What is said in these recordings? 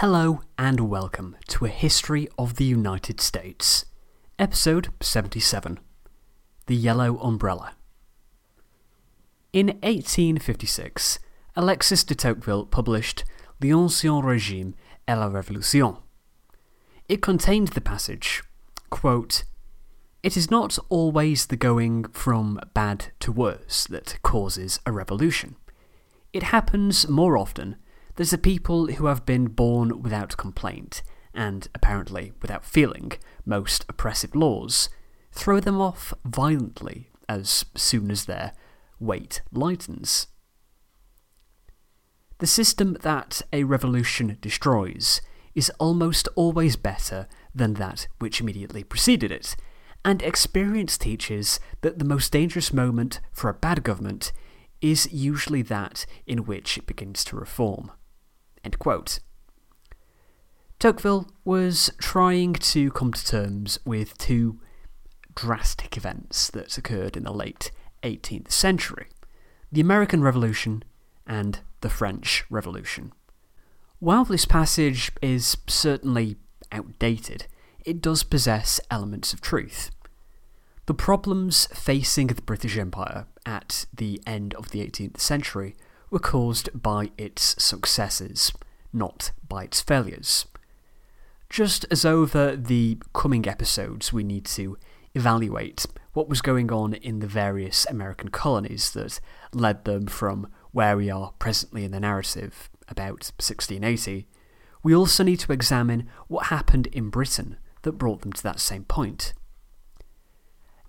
Hello and welcome to A History of the United States, Episode 77 The Yellow Umbrella. In 1856, Alexis de Tocqueville published L'Ancien Régime et la Révolution. It contained the passage, quote, It is not always the going from bad to worse that causes a revolution. It happens more often there's a people who have been born without complaint, and apparently without feeling, most oppressive laws, throw them off violently as soon as their weight lightens. The system that a revolution destroys is almost always better than that which immediately preceded it, and experience teaches that the most dangerous moment for a bad government is usually that in which it begins to reform. End quote. Tocqueville was trying to come to terms with two drastic events that occurred in the late 18th century the American Revolution and the French Revolution. While this passage is certainly outdated, it does possess elements of truth. The problems facing the British Empire at the end of the 18th century were caused by its successes, not by its failures. Just as over the coming episodes, we need to evaluate what was going on in the various American colonies that led them from where we are presently in the narrative, about 1680, we also need to examine what happened in Britain that brought them to that same point.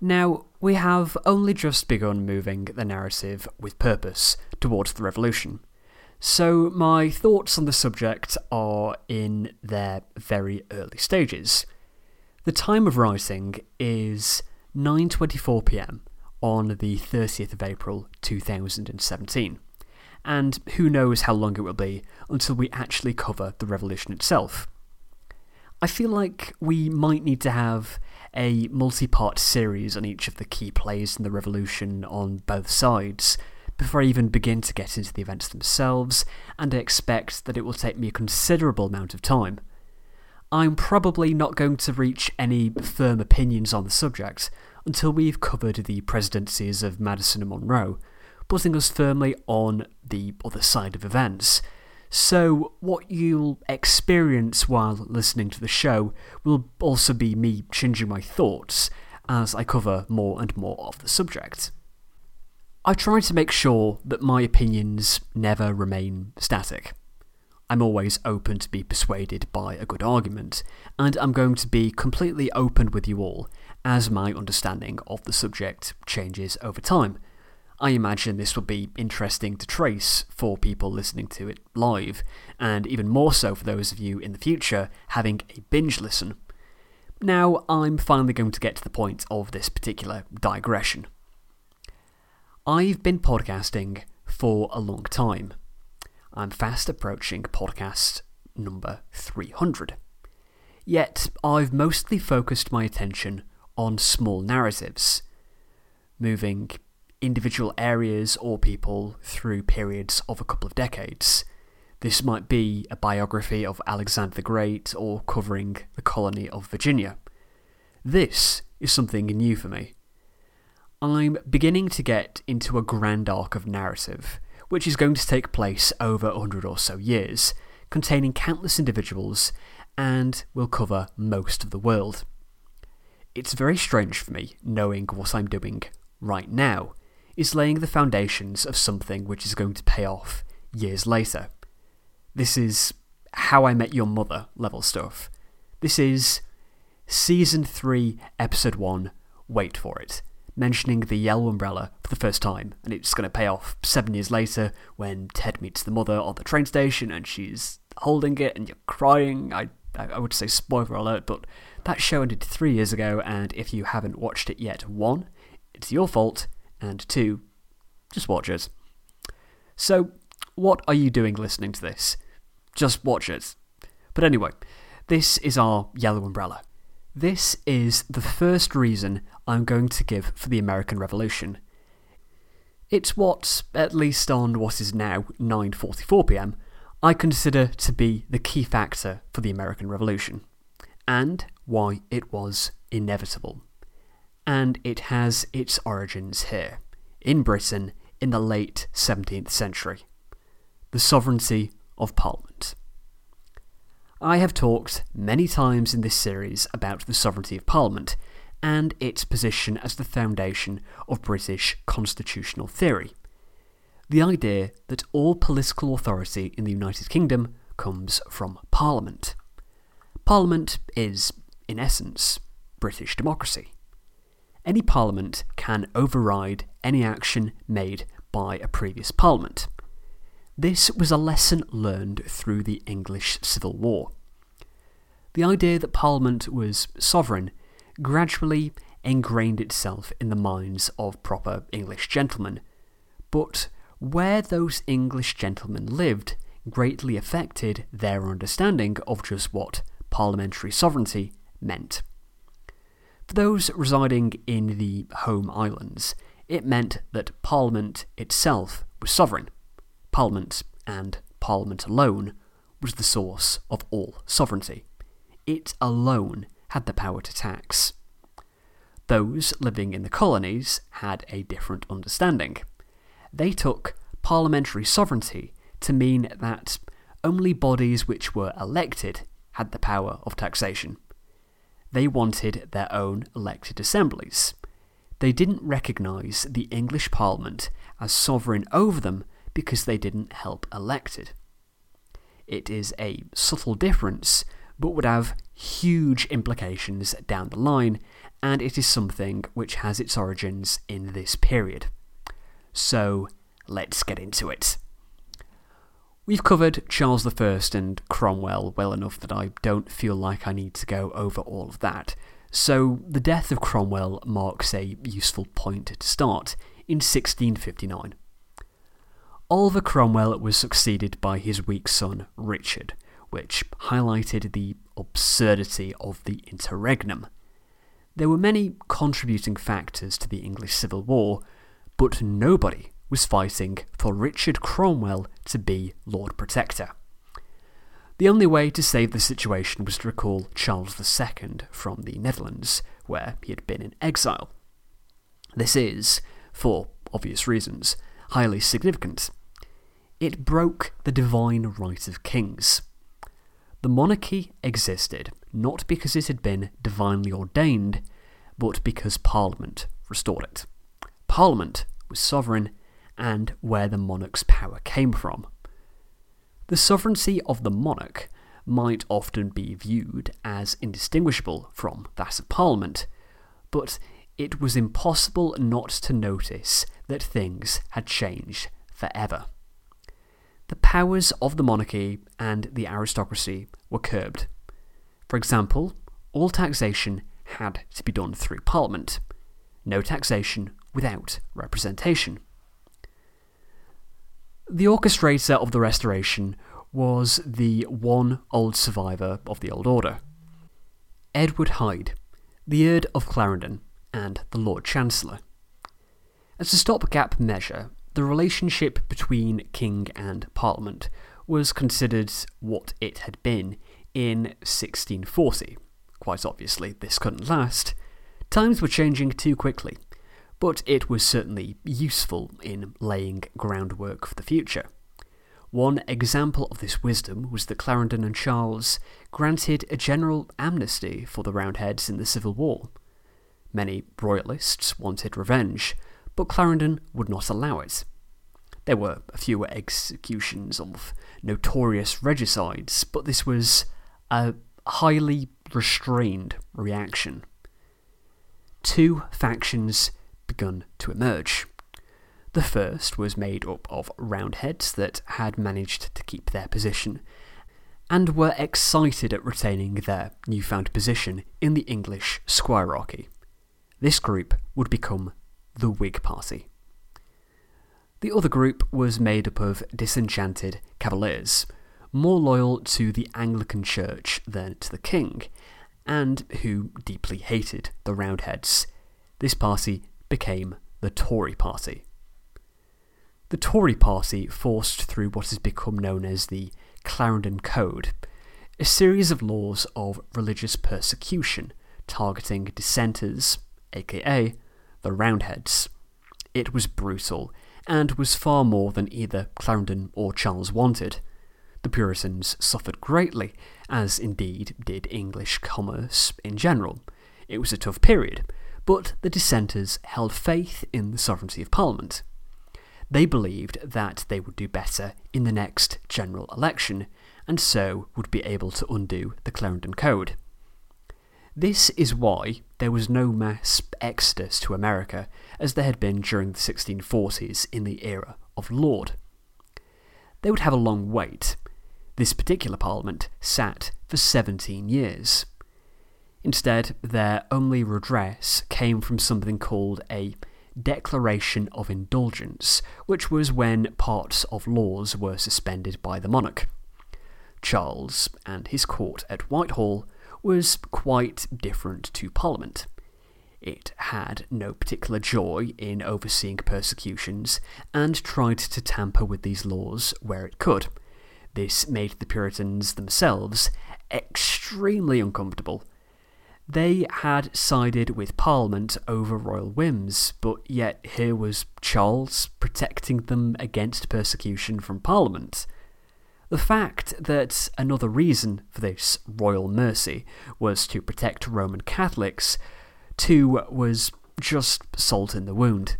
Now, we have only just begun moving the narrative with purpose towards the revolution. So, my thoughts on the subject are in their very early stages. The time of writing is 9:24 p.m. on the 30th of April 2017. And who knows how long it will be until we actually cover the revolution itself. I feel like we might need to have a multi part series on each of the key players in the revolution on both sides before I even begin to get into the events themselves, and I expect that it will take me a considerable amount of time. I'm probably not going to reach any firm opinions on the subject until we've covered the presidencies of Madison and Monroe, putting us firmly on the other side of events so, what you'll experience while listening to the show will also be me changing my thoughts as I cover more and more of the subject. I try to make sure that my opinions never remain static. I'm always open to be persuaded by a good argument, and I'm going to be completely open with you all as my understanding of the subject changes over time. I imagine this will be interesting to trace for people listening to it live, and even more so for those of you in the future having a binge listen. Now, I'm finally going to get to the point of this particular digression. I've been podcasting for a long time. I'm fast approaching podcast number 300. Yet, I've mostly focused my attention on small narratives, moving individual areas or people through periods of a couple of decades. This might be a biography of Alexander the Great or covering the colony of Virginia. This is something new for me. I'm beginning to get into a grand arc of narrative, which is going to take place over a hundred or so years, containing countless individuals, and will cover most of the world. It's very strange for me knowing what I'm doing right now, is laying the foundations of something which is going to pay off years later. This is How I Met Your Mother level stuff. This is Season 3, Episode 1, Wait for It, mentioning the yellow umbrella for the first time, and it's going to pay off seven years later when Ted meets the mother on the train station and she's holding it and you're crying. I, I would say spoiler alert, but that show ended three years ago, and if you haven't watched it yet, one, it's your fault and two, just watch it. So, what are you doing listening to this? Just watch it. But anyway, this is our yellow umbrella. This is the first reason I'm going to give for the American Revolution. It's what, at least on what is now 9.44pm, I consider to be the key factor for the American Revolution, and why it was inevitable. And it has its origins here, in Britain, in the late 17th century. The sovereignty of Parliament. I have talked many times in this series about the sovereignty of Parliament and its position as the foundation of British constitutional theory. The idea that all political authority in the United Kingdom comes from Parliament. Parliament is, in essence, British democracy. Any Parliament can override any action made by a previous Parliament. This was a lesson learned through the English Civil War. The idea that Parliament was sovereign gradually ingrained itself in the minds of proper English gentlemen, but where those English gentlemen lived greatly affected their understanding of just what parliamentary sovereignty meant. For those residing in the home islands, it meant that Parliament itself was sovereign. Parliament, and Parliament alone, was the source of all sovereignty. It alone had the power to tax. Those living in the colonies had a different understanding. They took parliamentary sovereignty to mean that only bodies which were elected had the power of taxation. They wanted their own elected assemblies. They didn't recognise the English Parliament as sovereign over them because they didn't help elected. It is a subtle difference, but would have huge implications down the line, and it is something which has its origins in this period. So, let's get into it. We've covered Charles I and Cromwell well enough that I don't feel like I need to go over all of that, so the death of Cromwell marks a useful point to start in 1659. Oliver Cromwell was succeeded by his weak son Richard, which highlighted the absurdity of the interregnum. There were many contributing factors to the English Civil War, but nobody was fighting for Richard Cromwell to be Lord Protector. The only way to save the situation was to recall Charles II from the Netherlands, where he had been in exile. This is, for obvious reasons, highly significant it broke the divine right of kings. The monarchy existed not because it had been divinely ordained, but because Parliament restored it. Parliament was sovereign and where the monarch's power came from. The sovereignty of the monarch might often be viewed as indistinguishable from that of Parliament, but it was impossible not to notice that things had changed forever the powers of the monarchy and the aristocracy were curbed. For example, all taxation had to be done through Parliament, no taxation without representation. The orchestrator of the Restoration was the one old survivor of the Old Order Edward Hyde, the Earl of Clarendon, and the Lord Chancellor. As a stopgap measure, the relationship between king and parliament was considered what it had been in 1640. Quite obviously, this couldn't last. Times were changing too quickly, but it was certainly useful in laying groundwork for the future. One example of this wisdom was that Clarendon and Charles granted a general amnesty for the Roundheads in the Civil War. Many royalists wanted revenge, but Clarendon would not allow it. There were a few executions of notorious regicides, but this was a highly restrained reaction. Two factions begun to emerge. The first was made up of roundheads that had managed to keep their position and were excited at retaining their newfound position in the English squirearchy. This group would become the Whig Party. The other group was made up of disenchanted cavaliers, more loyal to the Anglican Church than to the king, and who deeply hated the Roundheads. This party became the Tory Party. The Tory Party forced through what has become known as the Clarendon Code, a series of laws of religious persecution targeting dissenters, aka the Roundheads. It was brutal, and was far more than either Clarendon or Charles wanted. The Puritans suffered greatly, as indeed did English commerce in general. It was a tough period, but the dissenters held faith in the sovereignty of Parliament. They believed that they would do better in the next general election, and so would be able to undo the Clarendon Code. This is why there was no mass exodus to America as there had been during the 1640s in the era of Laud. They would have a long wait. This particular parliament sat for 17 years. Instead, their only redress came from something called a Declaration of Indulgence, which was when parts of laws were suspended by the monarch. Charles and his court at Whitehall was quite different to Parliament. It had no particular joy in overseeing persecutions and tried to tamper with these laws where it could. This made the Puritans themselves extremely uncomfortable. They had sided with Parliament over royal whims, but yet here was Charles protecting them against persecution from Parliament. The fact that another reason for this royal mercy was to protect Roman Catholics, too, was just salt in the wound.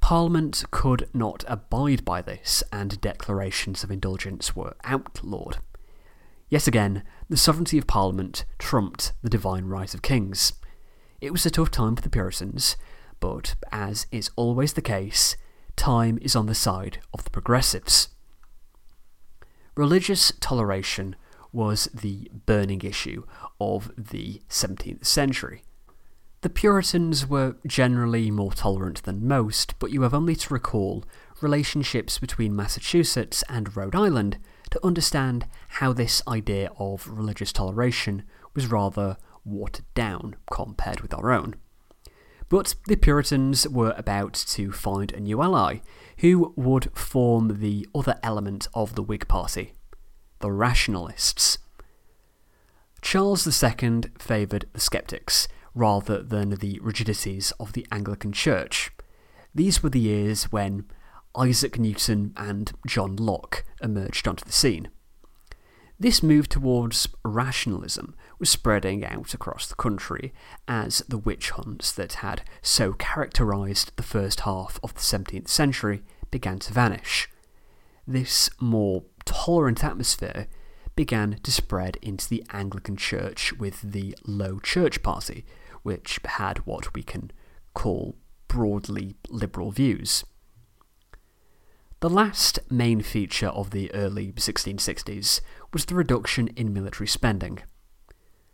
Parliament could not abide by this, and declarations of indulgence were outlawed. Yet again, the sovereignty of Parliament trumped the divine right of kings. It was a tough time for the Puritans, but as is always the case, time is on the side of the progressives. Religious toleration was the burning issue of the 17th century. The Puritans were generally more tolerant than most, but you have only to recall relationships between Massachusetts and Rhode Island to understand how this idea of religious toleration was rather watered down compared with our own. But the Puritans were about to find a new ally, who would form the other element of the Whig Party, the Rationalists. Charles II favoured the skeptics, rather than the rigidities of the Anglican Church. These were the years when Isaac Newton and John Locke emerged onto the scene. This move towards rationalism was spreading out across the country as the witch hunts that had so characterised the first half of the 17th century began to vanish. This more tolerant atmosphere began to spread into the Anglican Church with the Low Church Party, which had what we can call broadly liberal views. The last main feature of the early 1660s was the reduction in military spending.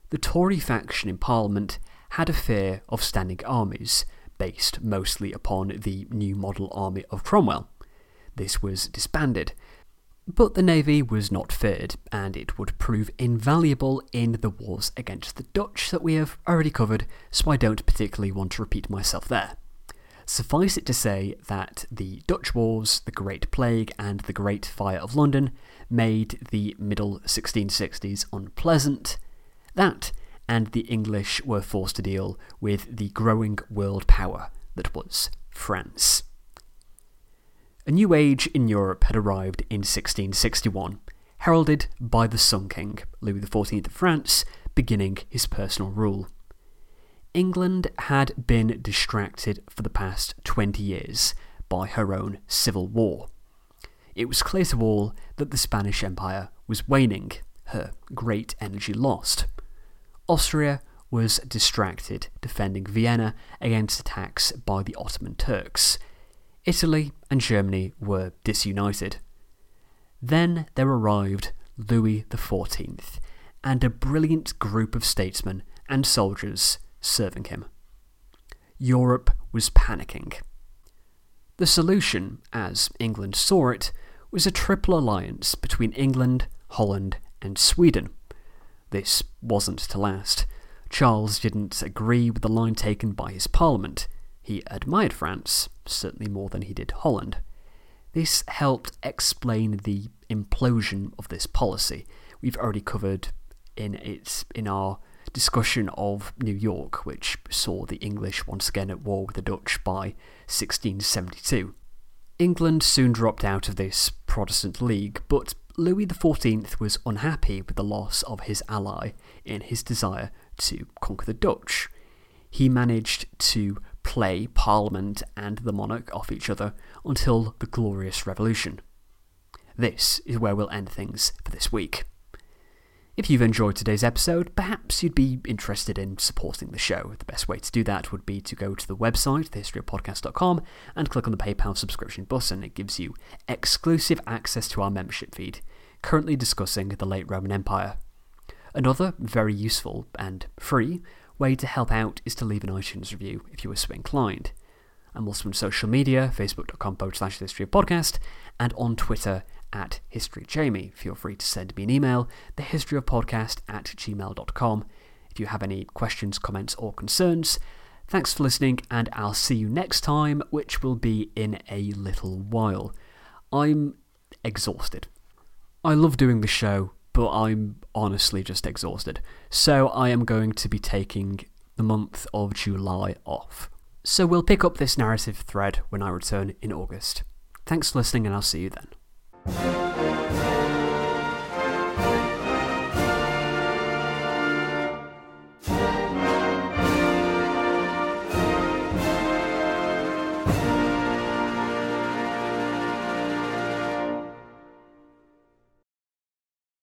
The Tory faction in Parliament had a fear of standing armies, based mostly upon the new model army of Cromwell. This was disbanded, but the navy was not feared, and it would prove invaluable in the wars against the Dutch that we have already covered, so I don't particularly want to repeat myself there. Suffice it to say that the Dutch Wars, the Great Plague, and the Great Fire of London made the middle 1660s unpleasant. That, and the English were forced to deal with the growing world power that was France. A new age in Europe had arrived in 1661, heralded by the Sun King, Louis XIV of France, beginning his personal rule. England had been distracted for the past 20 years by her own civil war. It was clear to all that the Spanish Empire was waning, her great energy lost. Austria was distracted defending Vienna against attacks by the Ottoman Turks. Italy and Germany were disunited. Then there arrived Louis XIV and a brilliant group of statesmen and soldiers serving him. Europe was panicking. The solution, as England saw it, was a triple alliance between England, Holland, and Sweden. This wasn't to last. Charles didn't agree with the line taken by his parliament. He admired France, certainly more than he did Holland. This helped explain the implosion of this policy. We've already covered in its in our discussion of New York, which saw the English once again at war with the Dutch by 1672. England soon dropped out of this Protestant League, but Louis XIV was unhappy with the loss of his ally in his desire to conquer the Dutch. He managed to play Parliament and the monarch off each other until the Glorious Revolution. This is where we'll end things for this week. If you've enjoyed today's episode, perhaps you'd be interested in supporting the show. The best way to do that would be to go to the website, thehistoryofpodcast.com, and click on the PayPal subscription button. It gives you exclusive access to our membership feed, currently discussing the late Roman Empire. Another very useful and free way to help out is to leave an iTunes review if you are so inclined. I'm also on social media, facebook.com forward slash history of podcast, and on Twitter at HistoryJamie. Feel free to send me an email, thehistoryofpodcast at gmail.com, if you have any questions, comments, or concerns. Thanks for listening, and I'll see you next time, which will be in a little while. I'm exhausted. I love doing the show, but I'm honestly just exhausted. So I am going to be taking the month of July off. So we'll pick up this narrative thread when I return in August. Thanks for listening, and I'll see you then. Thank you.